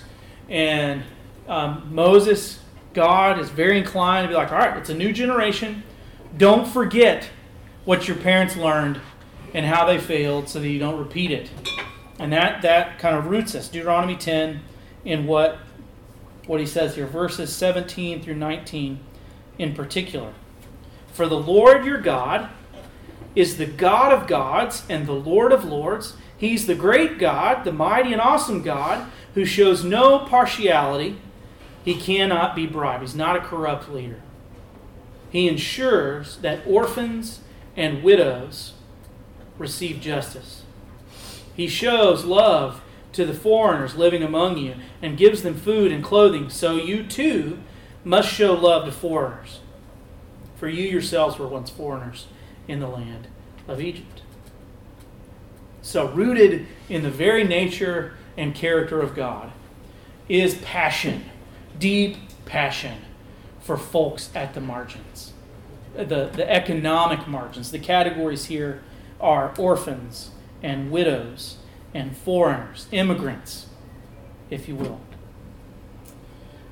And um, Moses, God, is very inclined to be like, all right, it's a new generation. Don't forget what your parents learned and how they failed so that you don't repeat it. And that, that kind of roots us. Deuteronomy 10 in what, what he says here, verses 17 through 19 in particular. For the Lord your God is the God of gods and the Lord of lords. He's the great God, the mighty and awesome God, who shows no partiality. He cannot be bribed. He's not a corrupt leader. He ensures that orphans and widows receive justice. He shows love to the foreigners living among you and gives them food and clothing, so you too must show love to foreigners. For you yourselves were once foreigners in the land of Egypt. So, rooted in the very nature and character of God is passion, deep passion for folks at the margins, the, the economic margins. The categories here are orphans and widows and foreigners, immigrants, if you will.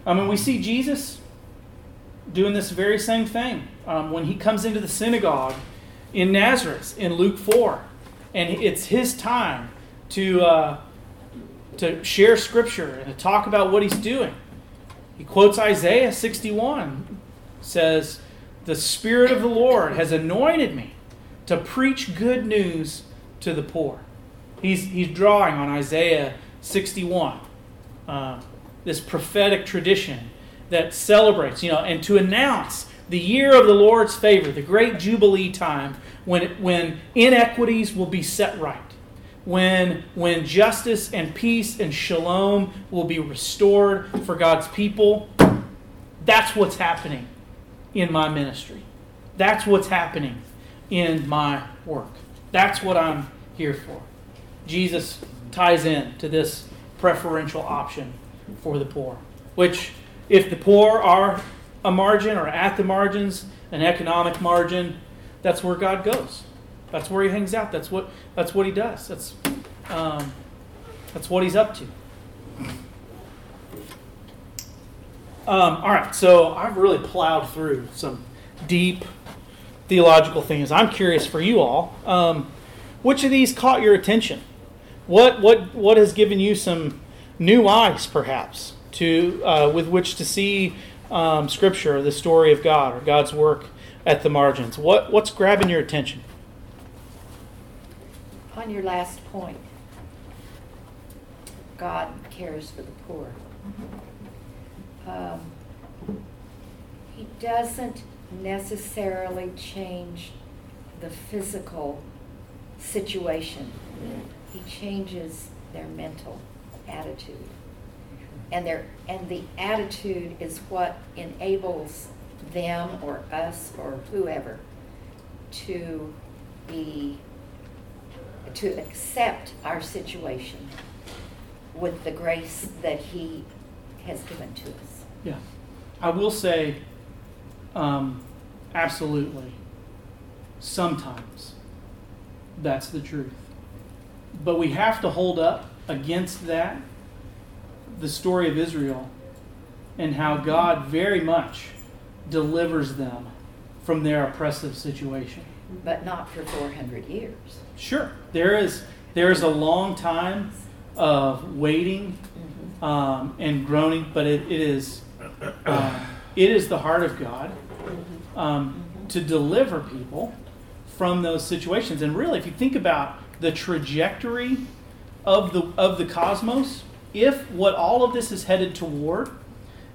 I mean, we see Jesus doing this very same thing um, when he comes into the synagogue in Nazareth in Luke 4. And it's his time to, uh, to share scripture and to talk about what he's doing. He quotes Isaiah 61, says, The Spirit of the Lord has anointed me to preach good news to the poor. He's, he's drawing on Isaiah 61, uh, this prophetic tradition that celebrates, you know, and to announce the year of the Lord's favor, the great Jubilee time when, when inequities will be set right, when, when justice and peace and shalom will be restored for God's people. That's what's happening in my ministry. That's what's happening in my work. That's what I'm here for. Jesus ties in to this preferential option for the poor, which, if the poor are a margin or at the margins, an economic margin, that's where God goes. That's where He hangs out. That's what that's what He does. That's um, That's what he's up to. Um, all right, so I've really plowed through some deep theological things. I'm curious for you all. Um, which of these caught your attention? What what what has given you some new eyes, perhaps, to uh, with which to see um, Scripture, the story of God, or God's work at the margins? What what's grabbing your attention? On your last point, God cares for the poor. Um, He doesn't necessarily change the physical situation. He changes their mental attitude. And their, and the attitude is what enables them or us or whoever to be to accept our situation with the grace that He has given to us. Yeah, I will say, um, absolutely. Sometimes that's the truth, but we have to hold up against that the story of Israel and how God very much delivers them from their oppressive situation. But not for 400 years. Sure, there is there is a long time of waiting um, and groaning, but it, it is uh, it is the heart of God um, to deliver people from those situations. And really, if you think about the trajectory of the of the cosmos, if what all of this is headed toward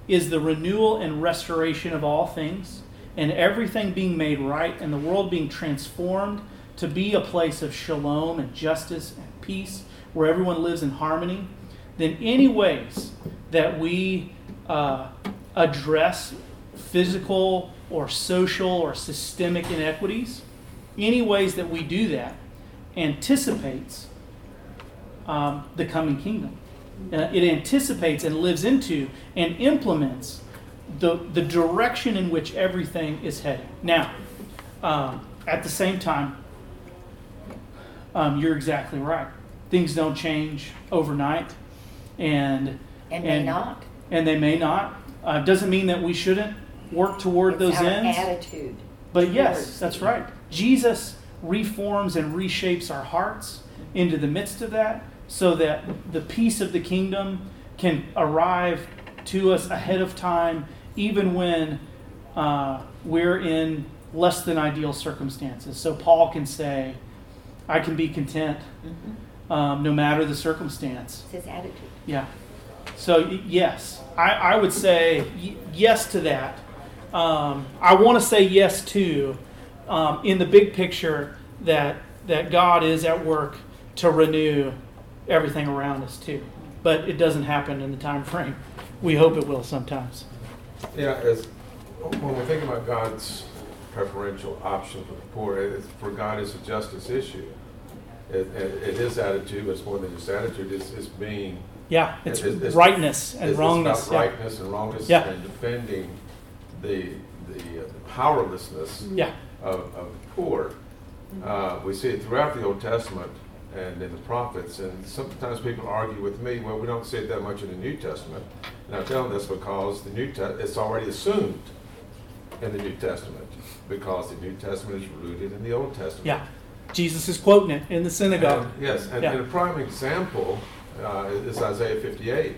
is the renewal and restoration of all things, and everything being made right, and the world being transformed to be a place of shalom and justice and peace, where everyone lives in harmony, then any ways that we uh, address physical or social or systemic inequities, any ways that we do that anticipates um, the coming kingdom. Uh, it anticipates and lives into and implements the, the direction in which everything is heading. Now, um, at the same time, um, you're exactly right. Things don't change overnight, and And may not. and they may not. Uh, doesn't mean that we shouldn't work toward It's those ends. attitude. But yes, that's right. Jesus reforms and reshapes our hearts into the midst of that so that the peace of the kingdom can arrive to us ahead of time, even when uh, we're in less than ideal circumstances. So Paul can say, I can be content Mhm. um, no matter the circumstance. It's his attitude. Yeah. So yes, I, I would say y- yes to that. Um, I want to say yes to, um, in the big picture, that that God is at work to renew everything around us too. But it doesn't happen in the time frame. We hope it will sometimes. Yeah, as, when we think about God's preferential option for the poor, it's, for God it's a justice issue. It, it, it is attitude, but it's more than just attitude, it's, it's being. Yeah, it's It's- it's- rightness and wrongness. It's yeah. about rightness and wrongness Yeah. and defending the, the uh, powerlessness Yeah. of, of the poor. Uh, we see it throughout the Old Testament and in the prophets, and sometimes people argue with me, well, we don't see it that much in the New Testament. And I tell them that's because the New Te- it's already assumed in the New Testament, because the New Testament is rooted in the Old Testament. Yeah. Jesus is quoting it in the synagogue. And- Yes, and, Yeah. and a prime example uh, is Isaiah 58,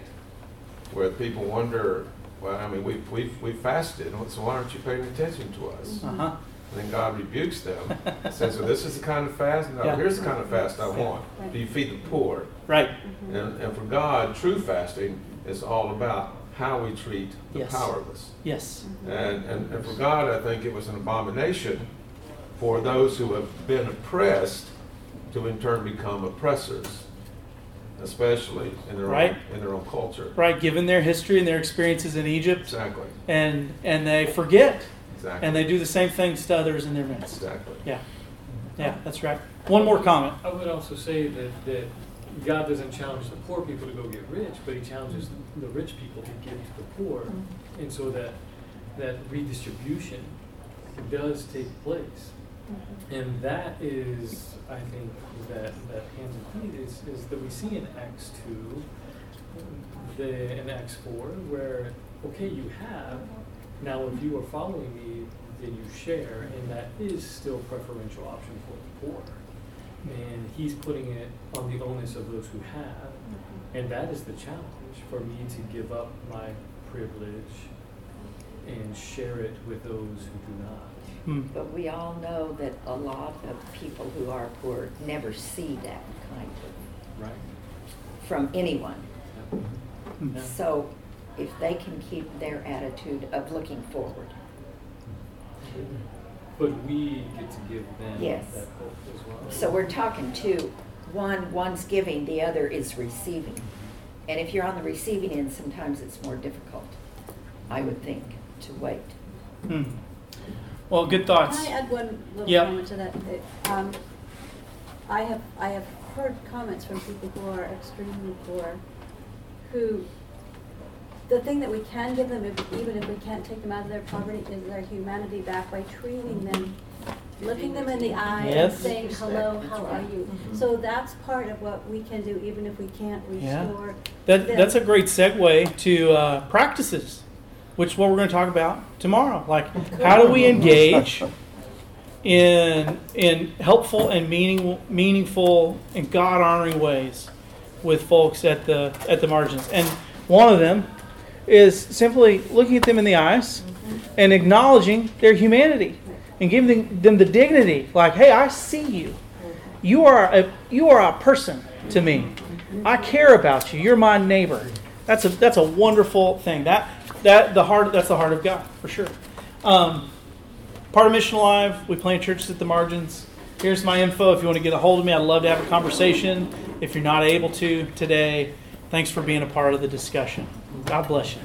where people wonder, well, I mean, we've, we've, we've fasted, so why aren't you paying attention to us? Uh huh. And then God rebukes them, [LAUGHS] says, so this is the kind of fast? No, Yeah. here's the kind of fast I want. Right. Do you feed the poor? Right. Mm-hmm. And, and for God, true fasting is all about how we treat the Yes. powerless. Yes. Mm-hmm. And, and, and for God, I think it was an abomination for those who have been oppressed to in turn become oppressors, especially in their Right. own, in their own culture. Right. Given their history and their experiences in Egypt, Exactly. and and they forget, Exactly. and they do the same things to others in their midst. exactly. Yeah. Yeah, that's right. One more comment. I would also say that, that God doesn't challenge the poor people to go get rich, but he challenges the rich people to give to the poor. Mm-hmm. And so that, that redistribution does take place. Mm-hmm. And that is, I think, that, that hands and feet is, is that we see in Acts two, the, in Acts four, where, okay, you have, now if you are following me, then you share, and that is still preferential option for the poor. And he's putting it on the onus of those who have, and that is the challenge, for me to give up my privilege and share it with those who do not. Hmm. But we all know that a lot of people who are poor never see that kind of, Right. from anyone. Hmm. Yeah. So if they can keep their attitude of looking forward, But we get to give them Yes. that hope as well. So we're talking two, one, one's giving, the other is receiving. And if you're on the receiving end, sometimes it's more difficult, I would think, to wait. Hmm. Well, good thoughts. Can I add one little Yeah. comment to that? Uh, Um, I have, I have heard comments from people who are extremely poor, who, the thing that we can give them, if- even if we can't take them out of their poverty, is their humanity back by treating them, looking them in the eye and saying, hello, how are you? So that's part of what we can do, even if we can't Yeah. restore. That, them. that's a great segue to uh, practices, which is what we're going to talk about tomorrow. Like, how do we engage in in helpful and meaning, meaningful and God honoring ways with folks at the at the margins? And one of them is simply looking at them in the eyes mm-hmm. and acknowledging their humanity and giving them the dignity. Like, hey, I see you. Mm-hmm. You are a you are a person to me. Mm-hmm. I care about you. You're my neighbor. That's a that's a wonderful thing. That that the heart that's the heart of God for sure. Um, part of Mission Alive, we plant churches at the margins. Here's my info. If you want to get a hold of me, I'd love to have a conversation. If you're not able to today, thanks for being a part of the discussion. God bless you.